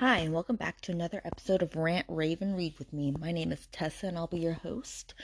Hi, and welcome back to another episode of Rant, Rave and Read with me. My name is Tessa, and I'll be your host.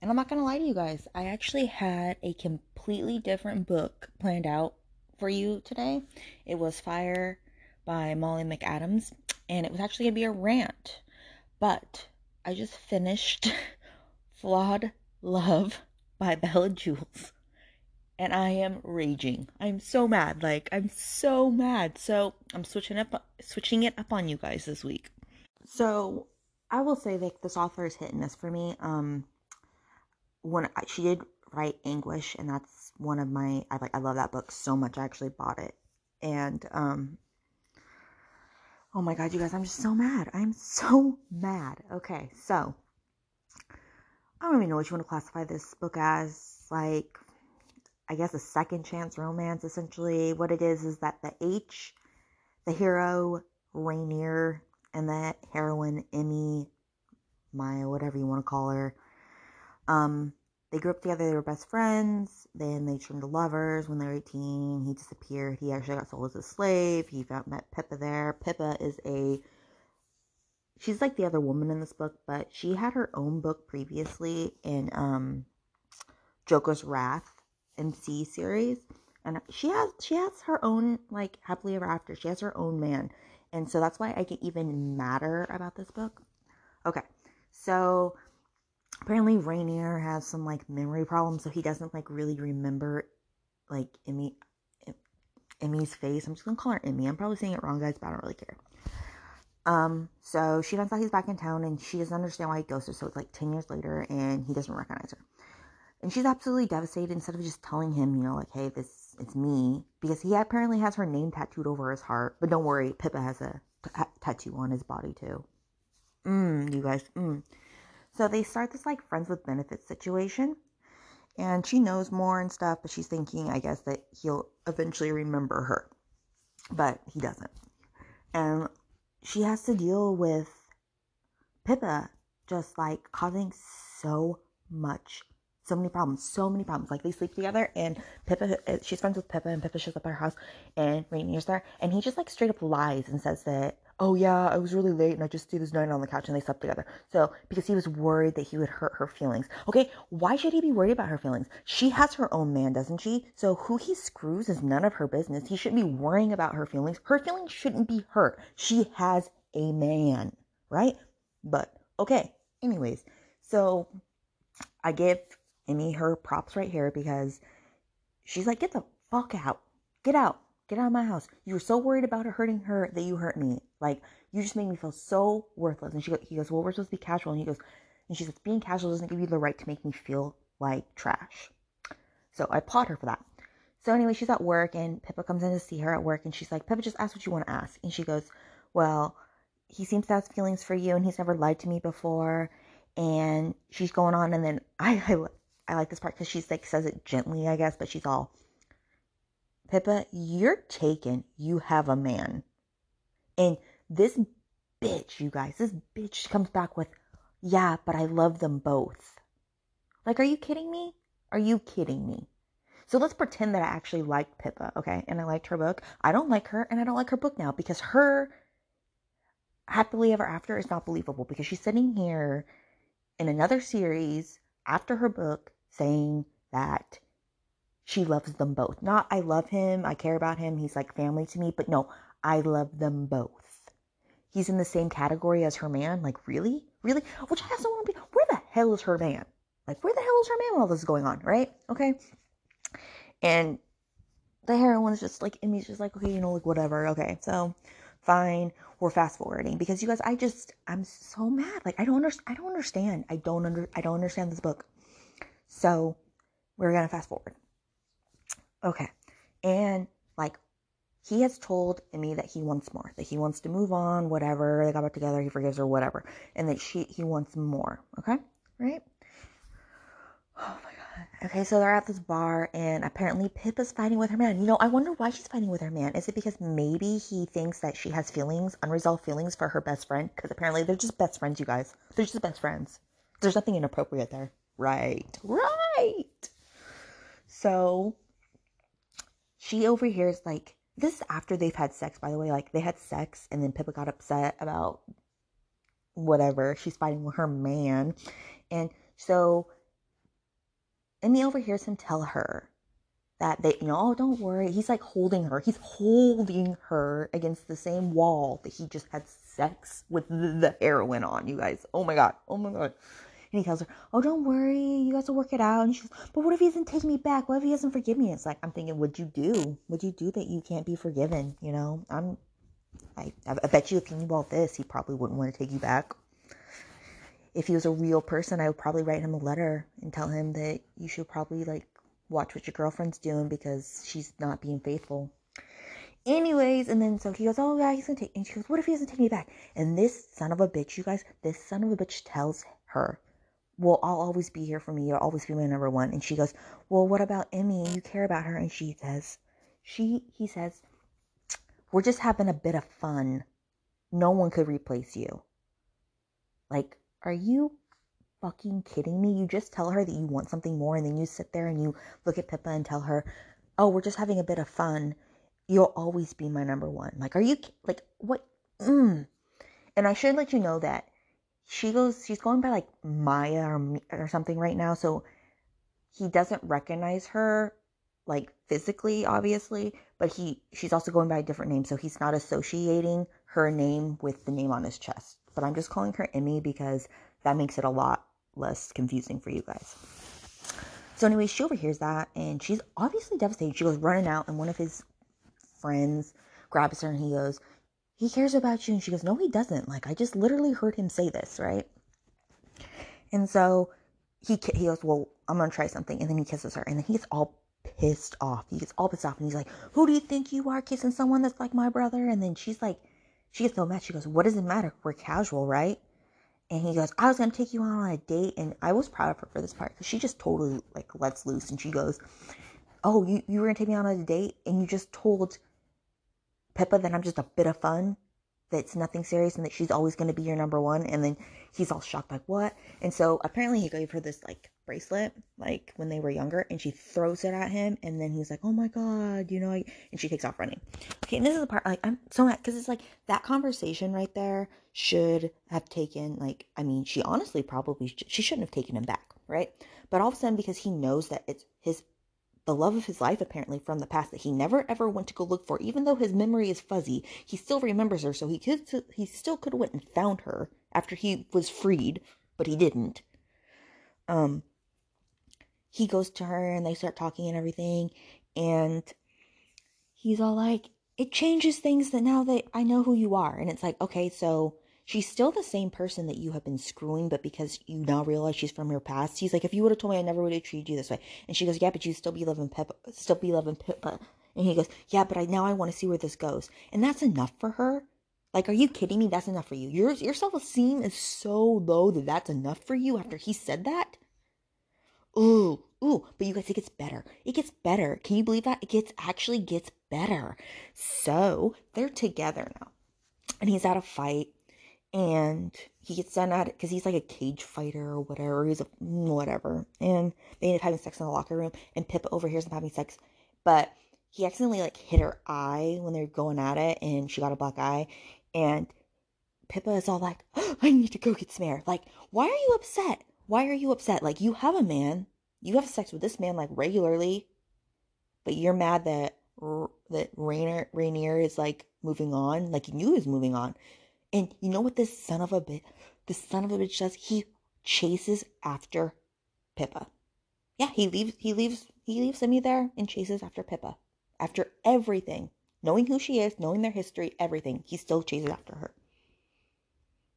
And I'm not gonna lie to you guys, I actually had a completely different book planned out for you today. It was Fire by Molly McAdams, and it was actually gonna be a rant. But I just finished Flawed Love by Bella Jewel and I am raging. I'm so mad. Like I'm so mad. So I'm switching up switching it up on you guys this week. So I will say like this author is hitting this for me. Um when I, she did write Anguish and that's one of my I like I love that book so much. I actually bought it. And um Oh my god, you guys, I'm just so mad. I'm so mad. Okay, so I don't even know what you want to classify this book as. Like I guess a second chance romance essentially. What it is is that the H, the hero Rainier, and the heroine Emmy, Maya, whatever you want to call her, um, they grew up together. They were best friends. Then they turned to lovers when they were 18. He disappeared. He actually got sold as a slave. He found, met Pippa there. Pippa is a she's like the other woman in this book, but she had her own book previously in um Joker's Wrath MC series, and she has she has her own like happily ever after. She has her own man, and so that's why I get even madder about this book. Okay, so apparently Rainier has some like memory problems, so he doesn't like really remember like Emmy Emmy's face. I'm just gonna call her Emmy. I'm probably saying it wrong, guys, but I don't really care. Um, so she finds out he's back in town and she doesn't understand why he ghosted. So it's like 10 years later and he doesn't recognize her. And she's absolutely devastated instead of just telling him, you know, like, hey, this, it's me. Because he apparently has her name tattooed over his heart. But don't worry, Pippa has a tattoo on his body too. Mmm, you guys, mmm. So they start this like friends with benefits situation. And she knows more and stuff, but she's thinking, I guess, that he'll eventually remember her. But he doesn't. And she has to deal with Pippa just like causing so much so many problems, so many problems. Like they sleep together, and Pippa, uh, she's friends with Pippa, and Pippa shows up at her house, and Rainier's there, and he just like straight up lies and says that, oh yeah, I was really late, and I just stayed this night on the couch, and they slept together. So because he was worried that he would hurt her feelings. Okay, why should he be worried about her feelings? She has her own man, doesn't she? So who he screws is none of her business. He shouldn't be worrying about her feelings. Her feelings shouldn't be hurt. She has a man, right? But okay, anyways, so I give Emmy her props right here because she's like, get the fuck out. Get out. Get out of my house. You were so worried about her hurting her that you hurt me. Like, you just made me feel so worthless. And she goes, he goes, well, we're supposed to be casual. And he goes, and she says, being casual doesn't give you the right to make me feel like trash. So I applaud her for that. So anyway, she's at work and Pippa comes in to see her at work and she's like, Pippa, just ask what you want to ask. And she goes, well, he seems to have feelings for you and he's never lied to me before. And she's going on and then I, I I like this part because she's like says it gently, I guess, but she's all Pippa, you're taken. You have a man. And this bitch, you guys, this bitch comes back with, yeah, but I love them both. Like, are you kidding me? Are you kidding me? So let's pretend that I actually liked Pippa, okay? And I liked her book. I don't like her, and I don't like her book now because her happily ever after is not believable because she's sitting here in another series after her book saying that she loves them both. Not I love him, I care about him, he's like family to me, but no, I love them both. He's in the same category as her man. Like, really? Really? Which I also want to be, where the hell is her man? Like, where the hell is her man all this is going on, right? Okay. And the heroine's just like, and he's just like, okay, you know, like, whatever. Okay. So, fine. We're fast forwarding because you guys, I just, I'm so mad. Like, I don't understand. I don't understand. I don't under, I don't understand this book. So we're to fast forward. Okay. And like he has told me that he wants more, that he wants to move on, whatever. They got back together, he forgives her, whatever. And that she he wants more. Okay? Right? Okay, so they're at this bar and apparently Pip is fighting with her man. You know, I wonder why she's fighting with her man. Is it because maybe he thinks that she has feelings, unresolved feelings for her best friend? Because apparently they're just best friends, you guys. They're just best friends. There's nothing inappropriate there. Right. Right. So she overhears like this is after they've had sex, by the way. Like they had sex, and then Pippa got upset about whatever. She's fighting with her man, and so Emmy overhears him tell her that they, you know, oh, don't worry. He's like holding her. He's holding her against the same wall that he just had sex with the heroine on, you guys. Oh my God. Oh my God. And he tells her, oh, don't worry. You guys will work it out. And she's, but what if he doesn't take me back? What if he doesn't forgive me? It's like, I'm thinking, what'd you do? What'd you do that you can't be forgiven? You know, I'm, I, I bet you if he knew all this, he probably wouldn't want to take you back. If he was a real person, I would probably write him a letter and tell him that you should probably like watch what your girlfriend's doing because she's not being faithful. Anyways, and then so he goes, Oh, yeah, he's gonna take, and she goes, What if he doesn't take me back? And this son of a bitch, you guys, this son of a bitch tells her, Well, I'll always be here for me. You'll always be my number one. And she goes, Well, what about Emmy? You care about her. And she says, She, he says, We're just having a bit of fun. No one could replace you. Like, are you fucking kidding me? You just tell her that you want something more, and then you sit there and you look at Pippa and tell her, "Oh, we're just having a bit of fun. You'll always be my number one." Like, are you like what? Mm. And I should let you know that she goes, she's going by like Maya or or something right now, so he doesn't recognize her like physically, obviously, but he she's also going by a different name, so he's not associating her name with the name on his chest. But I'm just calling her Emmy because that makes it a lot less confusing for you guys. So, anyway, she overhears that and she's obviously devastated. She goes running out, and one of his friends grabs her and he goes, He cares about you. And she goes, No, he doesn't. Like, I just literally heard him say this, right? And so he, he goes, Well, I'm going to try something. And then he kisses her, and then he gets all pissed off. He gets all pissed off, and he's like, Who do you think you are kissing someone that's like my brother? And then she's like, She gets so mad. She goes, What does it matter? We're casual, right? and he goes, I was gonna take you on a date, and I was proud of her for this part because she just totally like lets loose, and she goes, "Oh, you you were gonna take me on a date, and you just told Pippa that I'm just a bit of fun, that it's nothing serious, and that she's always gonna be your number one." And then he's all shocked, like what? And so apparently he gave her this like bracelet, like when they were younger, and she throws it at him, and then he's like, "Oh my god," you know, and she takes off running. Okay, and this is the part like I'm so mad because it's like that conversation right there should have taken like I mean, she honestly probably sh- she shouldn't have taken him back, right? But all of a sudden, because he knows that it's his the love of his life apparently from the past that he never ever went to go look for even though his memory is fuzzy he still remembers her so he could he still could have went and found her after he was freed but he didn't um he goes to her and they start talking and everything and he's all like it changes things that now that I know who you are and it's like okay so she's still the same person that you have been screwing but because you now realize she's from your past he's like if you would have told me I never would have treated you this way and she goes yeah but you still be loving Pippa still be loving Pippa and he goes yeah but I now I want to see where this goes and that's enough for her like, are you kidding me? That's enough for you. Your your self esteem is so low that that's enough for you after he said that. Ooh, ooh, but you guys, it gets better. It gets better. Can you believe that? It gets actually gets better. So they're together now. And he's at a fight and he gets done at it because he's like a cage fighter or whatever. He's a whatever. And they end up having sex in the locker room and Pippa overhears them having sex. But he accidentally like hit her eye when they're going at it and she got a black eye. And Pippa is all like, oh, I need to go get some air. Like, why are you upset? Why are you upset? Like, you have a man, you have sex with this man like regularly, but you're mad that that Rainier Rainier is like moving on, like you knew he was moving on. And you know what this son of a bitch, this son of a bitch does? He chases after Pippa. Yeah, he leaves. He leaves. He leaves Emmy there and chases after Pippa. After everything, knowing who she is, knowing their history, everything, he still chases after her.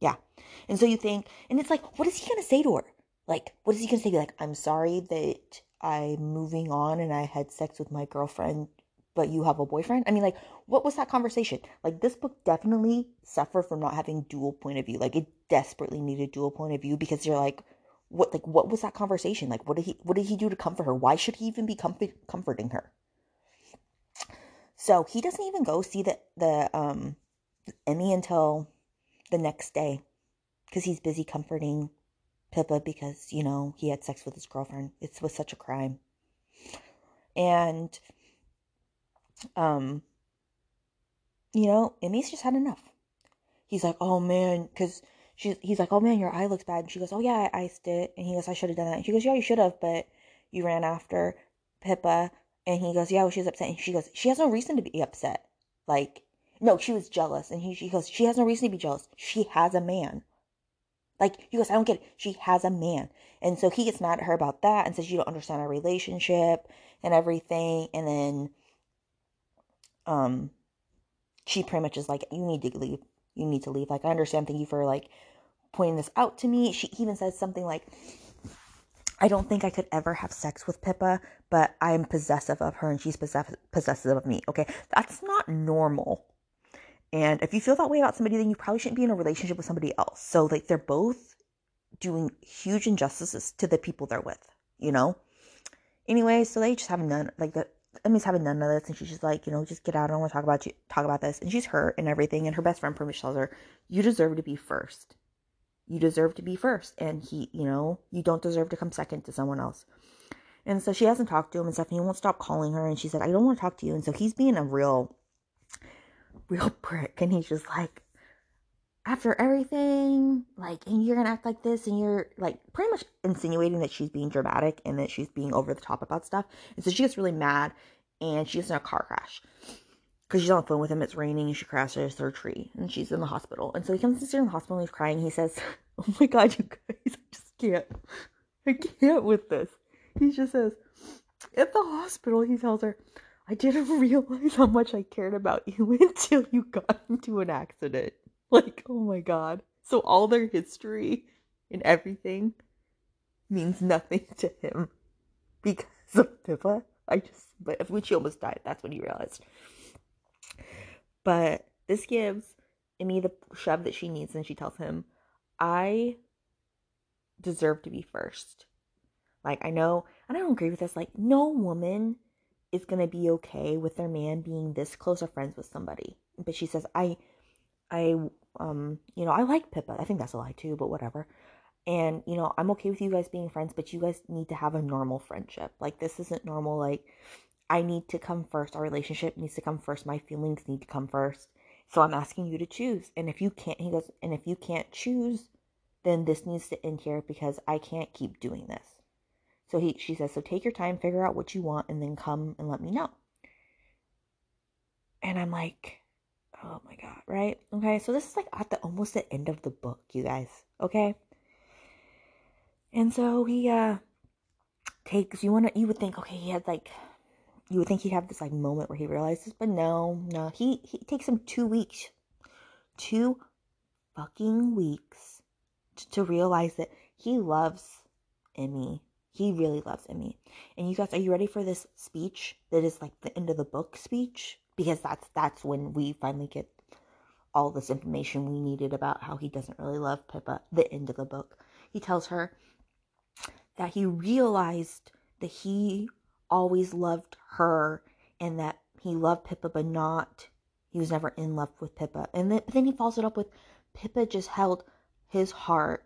Yeah. And so you think, and it's like, what is he to say to her? Like, what is he to say? Like, I'm sorry that I'm moving on and I had sex with my girlfriend, but you have a boyfriend? I mean, like, what was that conversation? Like, this book definitely suffered from not having dual point of view. Like, it desperately needed dual point of view because you're like, what, like, what was that conversation? Like, what did he, what did he do to comfort her? Why should he even be comfort, comforting her? So he doesn't even go see the, the, um, Emmy until the next day because he's busy comforting Pippa because, you know, he had sex with his girlfriend. It was such a crime. And um you know, Emmy's just had enough. He's like, oh man, because she's he's like, oh man, your eye looks bad. And she goes, oh yeah, I iced it. And he goes, I should have done that. And she goes, yeah, you should have, but you ran after Pippa. And he goes, yeah, well, upset. And she goes, she has no reason to be upset. Like, no, she was jealous. And he, she goes, she has no reason to be jealous. She has a man. Like, he goes, I don't get it. She has a man. And so he gets mad at her about that and says, you don't understand our relationship and everything. And then, um, she pretty much is like, you need to leave. You need to leave. Like, I understand. Thank you for like pointing this out to me. She even says something like, I don't think I could ever have sex with Pippa, but I am possessive of her and she's possess- possessive of me. Okay. That's not normal. And if you feel that way about somebody, then you probably shouldn't be in a relationship with somebody else. So, like, they're both doing huge injustices to the people they're with, you know? Anyway, so they just have none, like, the, Emmy's having none of this, and she's just like, you know, just get out. I don't want to talk about you, talk about this. And she's hurt and everything. And her best friend pretty tells her, you deserve to be first. You deserve to be first. And he, you know, you don't deserve to come second to someone else. And so she hasn't talked to him and stuff, and he won't stop calling her. And she said, I don't want to talk to you. And so he's being a real real prick. And he's just like after everything like and you're gonna act like this and you're like pretty much insinuating that she's being dramatic and that she's being over the top about stuff. And so she gets really mad and she gets in a car crash. Because she's on the phone with him it's raining and she crashes her tree and she's in the hospital. And so he comes to see her in the hospital and he's crying he says oh my god you guys i just can't i can't with this. He just says at the hospital he tells her I didn't realize how much I cared about you until you got into an accident. Like, oh my god. So all their history and everything means nothing to him because of Pippa. I just, but when she almost died, that's when he realized. But this gives Emmy the shove that she needs, and she tells him, I deserve to be first. Like, I know, and I don't agree with this. Like, no woman is going to be okay with their man being this close of friends with somebody. But she says, I, I, um, you know, I like Pippa. I think that's a lie too, but whatever. And, you know, I'm okay with you guys being friends, but you guys need to have a normal friendship. Like, this isn't normal. Like, I need to come first. Our relationship needs to come first. My feelings need to come first. So I'm asking you to choose. And if you can't, he goes, and if you can't choose, then this needs to end here because I can't keep doing this. So he she says, so take your time, figure out what you want, and then come and let me know. And I'm like, oh my god, right? Okay, so this is like at the almost the end of the book, you guys. Okay. And so he uh takes you wanna you would think, okay, he had like you would think he'd have this like moment where he realizes, but no, no, he he takes him two weeks. Two fucking weeks to realize that he loves Emmy he really loves Emmy. And you guys, are you ready for this speech that is like the end of the book speech? Because that's that's when we finally get all this information we needed about how he doesn't really love Pippa. The end of the book. He tells her that he realized that he always loved her and that he loved Pippa, but not, he was never in love with Pippa. And then, then he follows it up with Pippa just held his heart,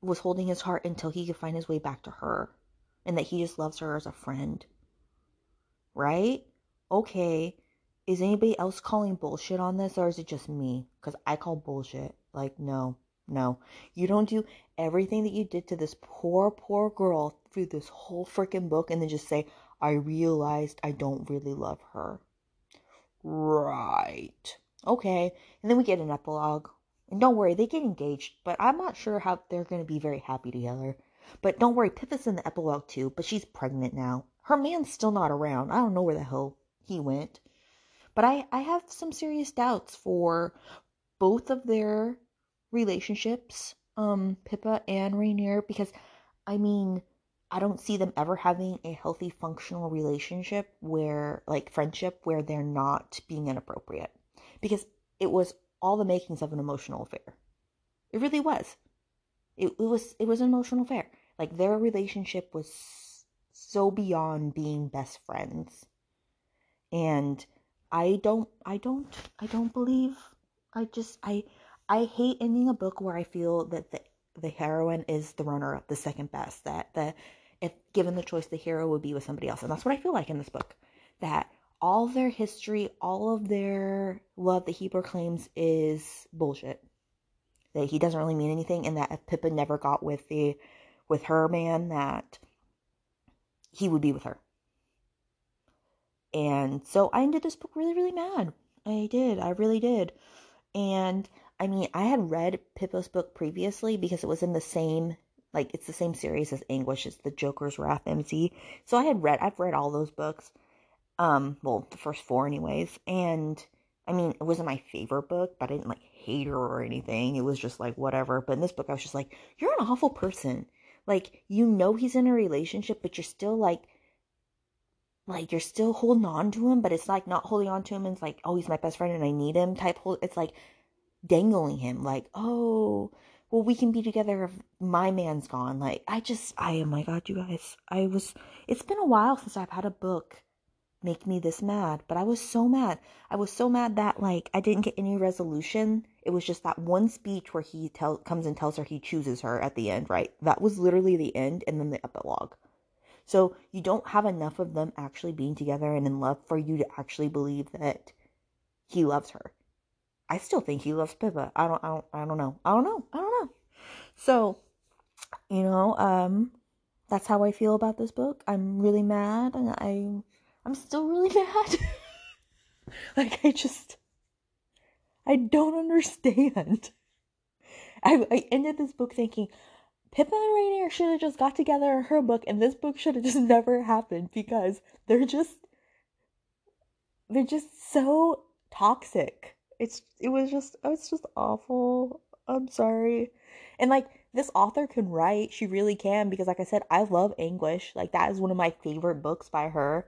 was holding his heart until he could find his way back to her and that he just loves her as a friend. Right? Okay. Is anybody else calling bullshit on this or is it just me? Because I call bullshit. Like, no, no. You don't do everything that you did to this poor, poor girl through this whole freaking book and then just say, I realized I don't really love her. Right. Okay. And then we get an epilogue. And don't worry, they get engaged, but I'm not sure how they're going to be very happy together. But don't worry, Pippa's in the epilogue too, but she's pregnant now. Her man's still not around. I don't know where the hell he went. But I, I have some serious doubts for both of their relationships, um, Pippa and Rainier, because I mean, I don't see them ever having a healthy, functional relationship where, like, friendship where they're not being inappropriate. Because it was all the makings of an emotional affair. It really was. It, it was it was an emotional affair. Like their relationship was so beyond being best friends. And I don't I don't I don't believe I just I I hate ending a book where I feel that the the heroine is the runner up, the second best. That the if given the choice the hero would be with somebody else. And that's what I feel like in this book. That all their history, all of their love that he proclaims is bullshit. That he doesn't really mean anything, and that if Pippa never got with the with her man, that he would be with her. And so I ended this book really, really mad. I did. I really did. And I mean, I had read Pippa's book previously because it was in the same, like, it's the same series as Anguish. It's the Joker's Wrath MC. So I had read, I've read all those books. Um, well, the first four, anyways. And I mean, it wasn't my favorite book, but I didn't like hate her or anything. It was just like whatever. But in this book, I was just like, you're an awful person. Like, you know, he's in a relationship, but you're still like, like you're still holding on to him, but it's like not holding on to him and it's like, oh, he's my best friend and I need him type hold. It's like dangling him, like, oh, well, we can be together if my man's gone. Like, I just, I, oh my God, you guys, I was, it's been a while since I've had a book make me this mad, but I was so mad. I was so mad that, like, I didn't get any resolution. It was just that one speech where he tell, comes and tells her he chooses her at the end, right? That was literally the end and then the epilogue. So you don't have enough of them actually being together and in love for you to actually believe that he loves her. I still think he loves Pippa. I don't I don't I don't know. I don't know. I don't know. So, you know, um that's how I feel about this book. I'm really mad and I I'm still really mad. like I just I don't understand. I I ended this book thinking, Pippa and Rainier should have just got together in her book, and this book should have just never happened because they're just they're just so toxic. It's it was just oh, it's just awful. I'm sorry. And like this author can write, she really can because like I said, I love Anguish. Like that is one of my favorite books by her.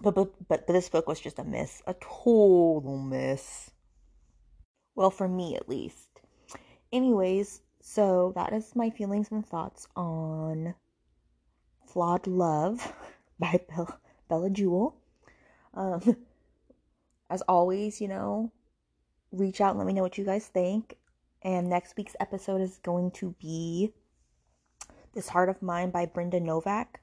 But but but, but this book was just a miss, a total miss. Well, for me at least. Anyways, so that is my feelings and thoughts on Flawed Love by Bella, Bella Jewel. Um, as always, you know, reach out and let me know what you guys think. And next week's episode is going to be This Heart of Mine by Brenda Novak.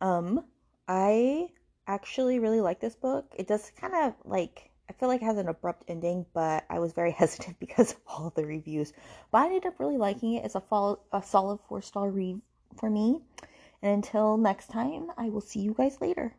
Um, I actually really like this book. It does kind of like I feel like it has an abrupt ending, but I was very hesitant because of all the reviews. But I ended up really liking it. It's a, follow, a solid four star read for me. And until next time, I will see you guys later.